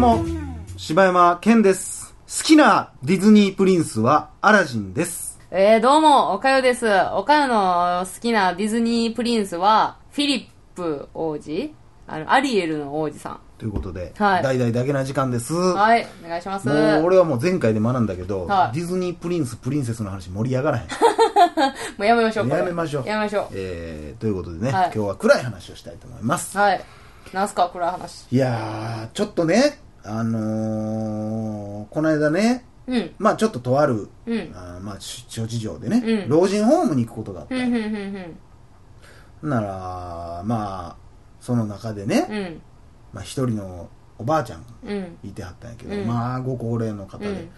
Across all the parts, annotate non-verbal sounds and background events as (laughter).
うも、柴山健です。好きなディズニープリンスはアラジンです。えー、どうも、おかよです。おかよの好きなディズニープリンスは、フィリップ王子？あの、アリエルの王子さん。ということで、はい大々だけな時間です。はい、お願いします。もう俺はもう前回で学んだけど、はいディズニープリンス、プリンセスの話盛り上がらへん。(laughs) もうやめましょう、やめましょう。やめましょう。えー、ということでね、はい今日は暗い話をしたいと思います。はい。なんすか、暗い話。いやー、ちょっとね、あのー、この間ね、うん。まあちょっととある、うん。あーまあ諸事情でね、うん老人ホームに行くことがあった。なら、まあ、その中でね、うん。まあ一人のおばあちゃんがうん。いてはったんやけど、うんまあご高齢の方で、うん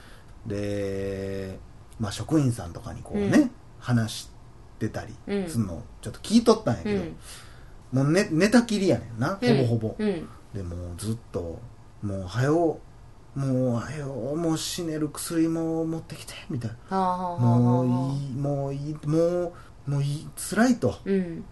で、まあ職員さんとかにこうね、うん話してたりうんすんのをちょっと聞いとったんやけど、うん。もう寝寝たきりやねんな、ほぼほぼ。うん。でもうずっと、もうはよ、もうはよ、もう死ねる薬も持ってきて、みたいな。もういい、もういい、もう、もういい、辛いと。うん。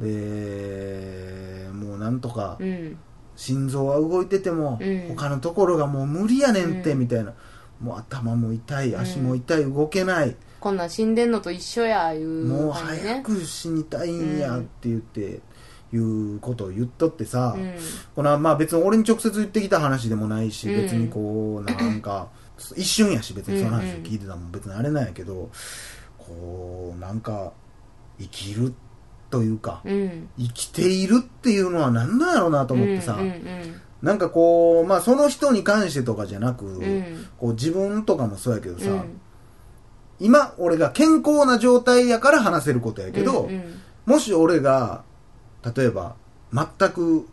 で、もうなんとか、うん。心臓は動いてても、うん他のところがもう無理やねんって、うんみたいな。もう頭も痛い、ん足も痛い、動けない。こんなん死んでんのと一緒や、いうもう。早く死にたいんやって言って、いうことを言っとってさ、うん。このまあ別に俺に直接言ってきた話でもないし、うん別にこうなんか (laughs) 一瞬やし別にその話を聞いてたのも別にあれなんやけど、こうなんか生きるというか、うん。生きているっていうのは何なんやろうなと思ってさ、なんかこうまあその人に関してとかじゃなく、うん。うん。こう自分とかもそうやけどさ、うん今俺が健康な状態やから話せることやけど、うんうんもし俺が例えば全く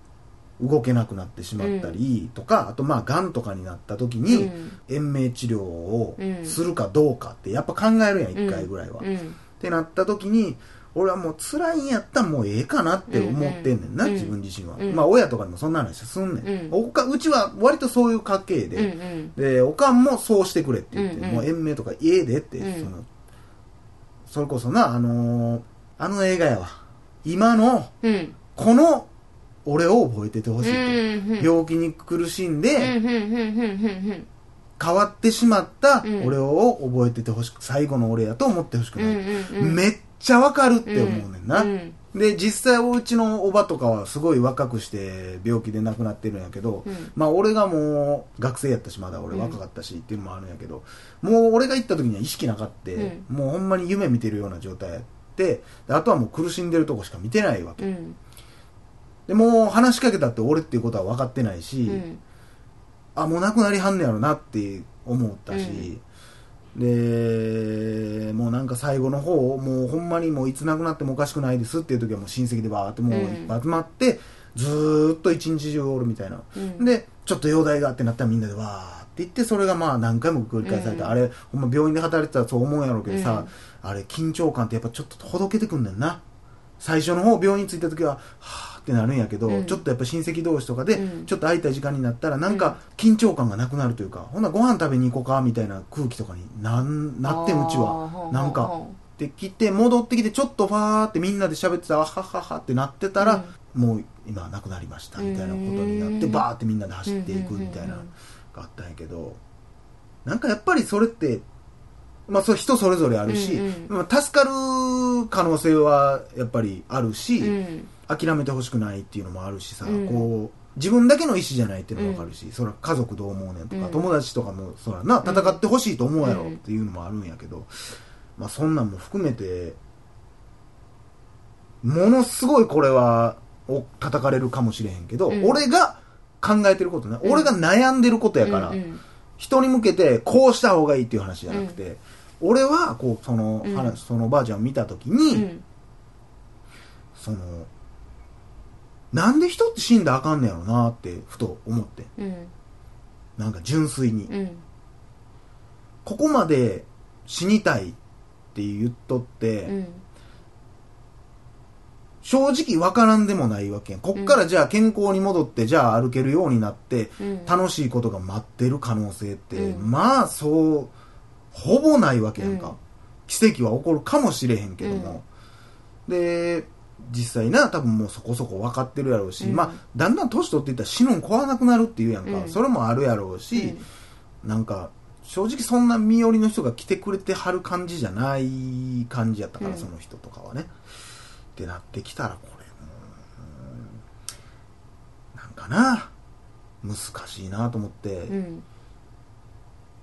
動けなくなってしまったりとか、あとまあがんとかになった時に、うん。延命治療をうんするかどうかってやっぱ考えるやん一回ぐらいは、っうん。てなった時に俺はもう辛いんやったらもうええかなって思ってんねんな、うん。自分自身は、うん。まあ親とかにもそんな話すんねん、うん。おかうちは割とそういう家系うんで、うん。でおかんもそうしてくれって言って、うんうん。もう延命とか家でって、うん。そのそれこそなあのーあの映画やわ今のうん。この俺を覚えててほしいと、うん病気に苦しんで、変わってしまったうん。俺を覚えててほしく最後の俺やと思ってほしくうんない、めっちゃわかるって思うねんな、うんで実際おうちのおばとかはすごい若くして病気で亡くなってるんやけど、うん。まあ俺がもう学生やったしまだ俺うん。若かったしっていうのもあるんやけど、もう俺が行った時には意識なかって、うもうほんまに夢見てるような状態やってであとはもう苦しんでるとこしか見てないわけ、うん。でもう話しかけたって俺っていうことは分かってないし、うん。あもう亡くなりはんねやろなって思ったし、でもうなんか最後の方もうほんまにもういつ亡くなってもおかしくないですっていう時はもう親戚でバーってもういっぱい集まって、ずーっと一日中おるみたいな、うん。でちょっと容体がってなったらみんなでわーって言ってそれがまあ何回も繰り返されて、うん。あれほんま病院で働いてたらそう思うんやろうけどさ、あれ緊張感ってやっぱちょっとほどけてくんねんな。最初の方病院着いた時ははーってなるんやけど、うん。ちょっとやっぱ親戚同士とかで、うん。ちょっと空いた時間になったらなんか緊張感がなくなるというか、ほんならご飯食べに行こうかみたいな空気とかになんなってんうちは。なんか。で来て戻ってきてちょっとファーってみんなで喋ってたらあはははってなってたら、もう今亡くなりましたみたいなことになってうんバーってみんなで走っていくみたいなのがあったんやけどなんかやっぱりそれってまあそれ人それぞれあるし、うんまあ助かる可能性はやっぱりあるし、うん。諦めてほしくないっていうのもあるしさ、うん。こう自分だけの意思じゃないっていうのも分かるし、それは家族どう思うねんとか、うん。友達とかもそらな戦ってほしいと思うやろうん。っていうのもあるんやけど、まあそんなんも含めてものすごいこれはお叩かれるかもしれへんけど、うん。俺が考えてることね、うん。俺が悩んでることやから、うんうん人に向けてこうした方がいいっていう話じゃなくて、俺はこうそのうん。話、そのおばあちゃんを見た時うに、ん。そのなんで人って死んだらあかんねやろなってふと思って。うん。なんか純粋に、うん。ここまで死にたいって言っとって、うん正直わからんでもないわけやん。こっからじゃあ健康に戻ってじゃあ歩けるようになってうん。楽しいことが待ってる可能性って、うん。まあそうほぼないわけやんか、うん。奇跡は起こるかもしれへんけども、で実際な多分もうそこそこ分かってるやろうし、うん。まあだんだん年取っていったら死ぬん怖なくなるっていうやんか、うん。それもあるやろうし、なんか正直そんな身寄りの人が来てくれてはる感じじゃない感じやったから、うん。その人とかはねってなってきたらこれなんかな難しいなと思って、うん。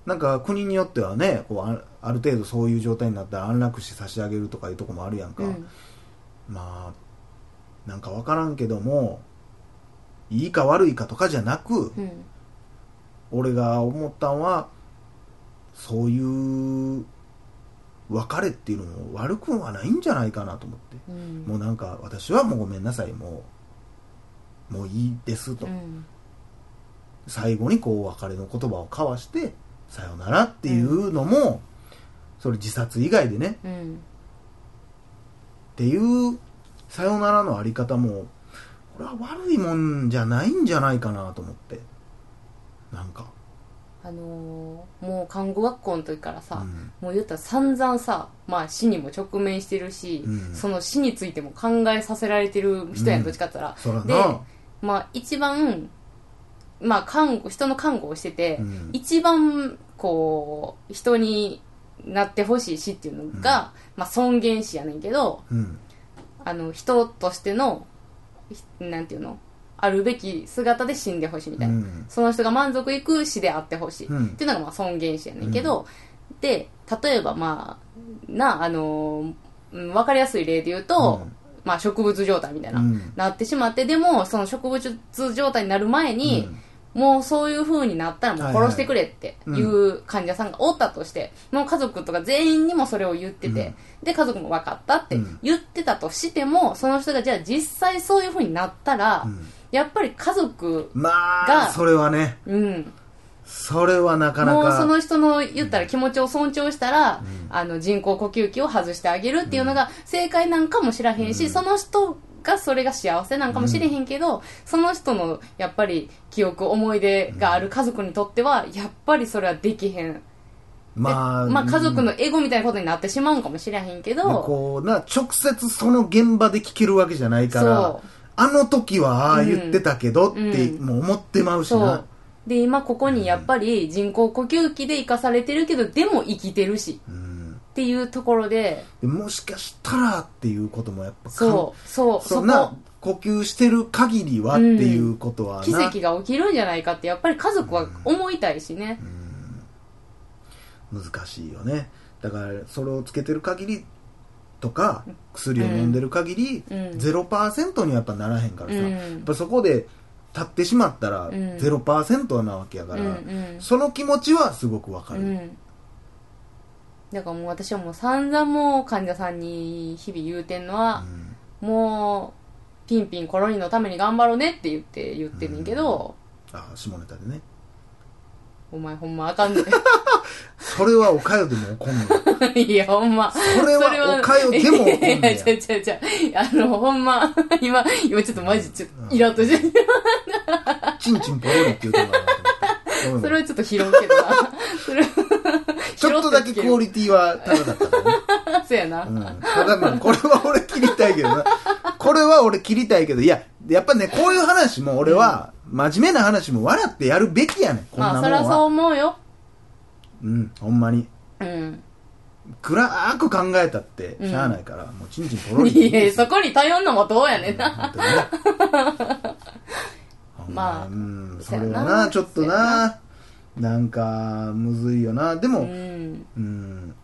なんか国によってはねこうあある程度そういう状態になったら安楽死差し上げるとかいうとこもあるやんか、うん。まあなんか分からんけどもいいか悪いかとかじゃなく、うん。俺が思ったんはそういう別れっていうのも悪くはないんじゃないかなと思って、うん。もうなんか私はもうごめんなさいもうもういいですと、うん。最後にこう別れの言葉を交わしてさよならっていうのも、それ自殺以外でね。うんっていうさよならのあり方もこれは悪いもんじゃないんじゃないかなと思って。なんか、あのーもう看護学校の時からさ、うん。もう言ったら散々さ、まあ死にも直面してるし、うん。その死についても考えさせられてる人やん、うん。どっちかって言ったそらら。でな、まあ一番、まあ看護、人の看護をしてて、うん。一番こう、人になってほしい死っていうのが、まあ尊厳死やねんけど、うん。あの、人としての、ひなんていうの？あるべき姿で死んでほしいみたいな。うん。その人が満足いく死であってほしい。うん。っていうのがまあ尊厳死やねんけど、で、例えばまあ、な、あのー、わかりやすい例で言うと、うん。まあ植物状態みたいな、うん。なってしまって、でもその植物状態になる前に、もうそういう風になったらもう殺してくれっていう患者さんがおったとして、もう家族とか全員にもそれを言ってて、で、家族も分かったってうん。言ってたとしても、その人がじゃあ実際そういう風になったら、うんやっぱり家族、まがあそれはね。うん、それはなかなか。もうその人の言ったら気持ちを尊重したら、あの人工呼吸器を外してあげるっていうのが正解なんかもしらへんし、その人がそれが幸せなんかもしれへんけど、その人のやっぱり記憶思い出がある家族にとってはやっぱりそれはできへん、まあ、まあ家族のエゴみたいなことになってしまうんかもしれへんけど、こうな直接その現場で聞けるわけじゃないからそうあの時はああ言ってたけどって、うん。もう思ってまうしそなう。で今ここにやっぱり人工呼吸器で生かされてるけどでも生きてるし。うん。っていうところで。でもしかしたらっていうこともやっぱそう。そう。そんな呼吸してる限りはっていうことはな、奇跡が起きるんじゃないかってやっぱり家族は思いたいしね、難しいよね。だからそれをつけてる限りとか薬を飲んでる限り、うん。0%にはやっぱならへんからさ、うん。やっぱそこで立ってしまったらん。0%なわけやから、うんうん。その気持ちはすごくわかる、うん。だからもう私はもう散々もう患者さんに日々言うてんのは、もうピンピンコロリのために頑張ろうねって言って言ってんねんけど、あ下ネタでね。お前ほんまあかんね (laughs) それはおかよでも怒んのん (laughs) いやほんま。それはおかよでも怒ん (laughs) いやねちゃうちゃうちゃう。あのほんま今今ちょっとマジちょっとイラッとしてやチンチンポロリって言うとんかなと思って。それはちょっと拾うけどな。それは (laughs) ちょっとだけクオリティは高かったからね。そうやな、うん。ただまあこれは俺切りたいけどな。これは俺切りたいけど、いや、やっぱね、こういう話も俺は、真面目な話も笑ってやるべきやねん、こんなもんまあそりゃそうは。思うようん、ほんまに。うん暗く考えたって、しゃあないから、もうチンチンポロリ。(laughs) いやそこに頼んのもどうやねんな、まあうん、それはな、ちょっとな、な。んか、むずいよな。でも、うん。うん、うん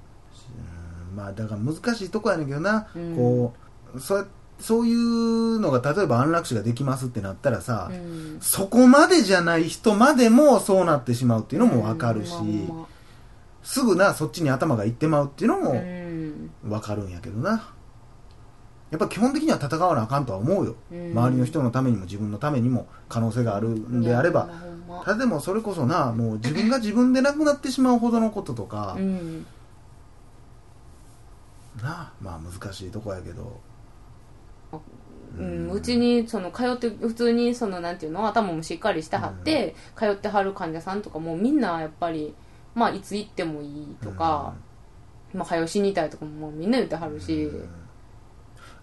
まあだから難しいとこやねんけどな、うん。こうそそういうのが例えば安楽死ができますってなったらさ、うん。そこまでじゃない人までもそうなってしまうっていうのもわかるし、うんまあま。あすぐなそっちに頭がいってまうっていうのうもん。分かるんやけどな。やっぱ基本的には戦わなあかんとは思うよ、うん。周りの人のためにも自分のためにも可能性があるんであれば。ただでもそれこそなもう自分が自分で亡くなってしまうほどのこととか、うん。なあまあ難しいとこやけど。うん、うちにその通って普通にそのなんていうの頭もしっかりしてはって、通ってはる患者さんとかもみんなやっぱりまあいつ行ってもいいとか、まあ早死にたいとかももうみんな言ってはるし、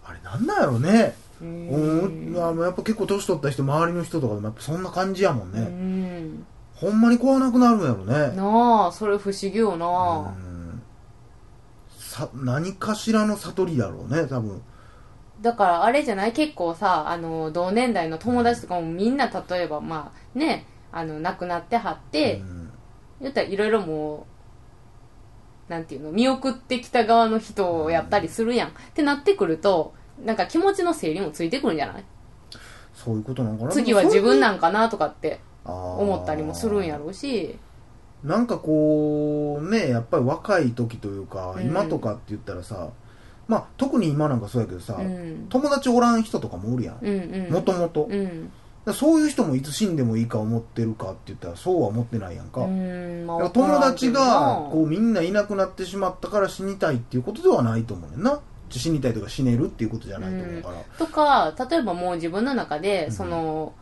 あれなんなんやろね。うん。うん。あやっぱ結構年取った人周りの人とかでもやっぱそんな感じやもんね、うん。ほんまに怖なくなるんやろね。なあそれ不思議よな、うん。さ何かしらの悟りだろうね多分。だからあれじゃない？結構さあの同年代の友達とかもみんな例えばまあねあの亡くなってはって、うん言ったらいろいろもうなんていうの見送ってきた側の人をやったりするやん、ってなってくるとなんか気持ちの整理もついてくるんじゃない？そういうことなのかな。次は自分ななんかなとかって思思ったりもするんやろうし。なんかこうねやっぱり若い時というか、うん。今とかって言ったらさまあ特に今なんかそうやけどさ、うん。友達おらん人とかもおるやん。もともとうんそういう人もいつ死んでもいいか思ってるかって言ったらそうは思ってないやんか、うんまあ友達がこうみんないなくなってしまったから死にたいっていうことではないと思うねんな。死にたいとか死ねるっていうことじゃないと思うから、とか例えばもう自分の中でその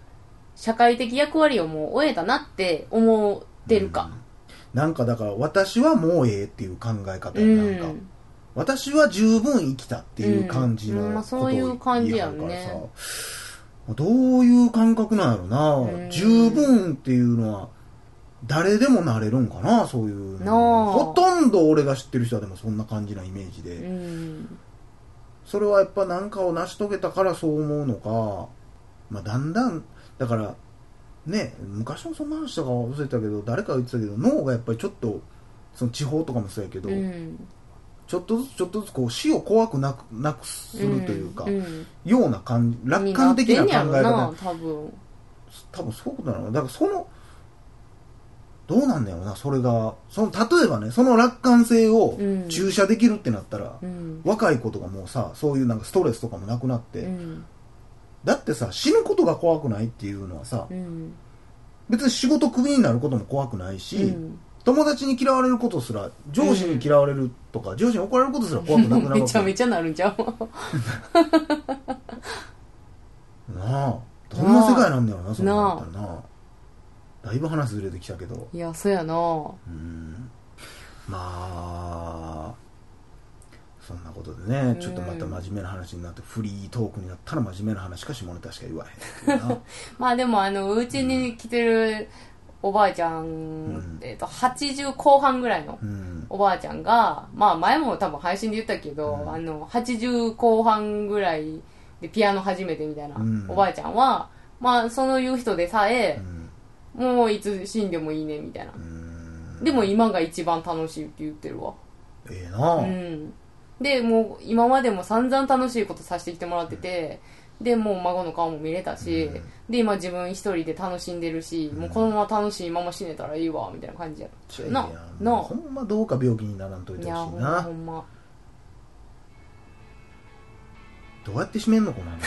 社会的役割をもう終えたなって思ってるか。なんかだから私はもうええっていう考え方うん、やなん。か、私は十分生きたっていう感じのうんまあそういう感じやんねどういう感覚なんやろな、うん十分っていうのは誰でもなれるんかなそういうほとんど俺が知ってる人はでもそんな感じなイメージで、うん。それはやっぱ何かを成し遂げたからそう思うのか、まあ、だんだんだからね昔もそんな話とか忘れたけど誰かが言ってたけど脳がやっぱりちょっとその地方とかもそうやけど、うんちょっとずつちょっとずつこう死を怖くなくなくするというか、んような感じ楽観的な考え方な多分多分そういうことなのだからそのどうなんだよなそれが。その例えばねその楽観性をうん。注射できるってなったら、うん。若い子とかもさそういうなんかストレスとかもなくなって、うん。だってさ死ぬことが怖くないっていうのはさうん。別に仕事クビになることも怖くないし、うん友達に嫌われることすら上司に嫌われるとか、上司に怒られることすら怖くなくなるめちゃめちゃなるんちゃう？なあ。どんな世界なんだよなそんななあんだったらなだいぶ話ずれてきたけど。いやそやな。うん。まあそんなことでねちょっとまた真面目な話になってフリートークになったら真面目な話か下ネタしか言わへん (laughs) まあでもあのうちに来てるおばあちゃん、ん。えっと80後半ぐらいのうん。おばあちゃんがまあ前も多分配信で言ったけど、うん。あの80後半ぐらいでピアノ始めてみたいな、うん。おばあちゃんはまあそういう人でさえう、ん。もういつ死んでもいいねみたいな、うん。でも今が一番楽しいって言ってるわ。ええなあ、うん。でもう今までも散々楽しいことさせてきてもらってて、でもう孫の顔も見れたし、うん。で今自分一人で楽しんでるし、もうこのまま楽しいまま死ねたらいいわみたいな感じや。ったよなな。ほんまどうか病気にならんといてほんほしいな。まほんま。どうやって締めんのこの話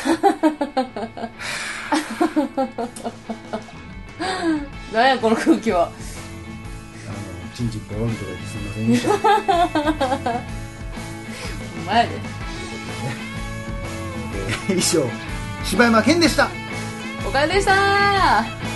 何 (laughs) やこの空気は。あのチンチンポロリとか言ってすみませんでした。(laughs) お前やで。えー (laughs) 以上柴山健でした。おかでした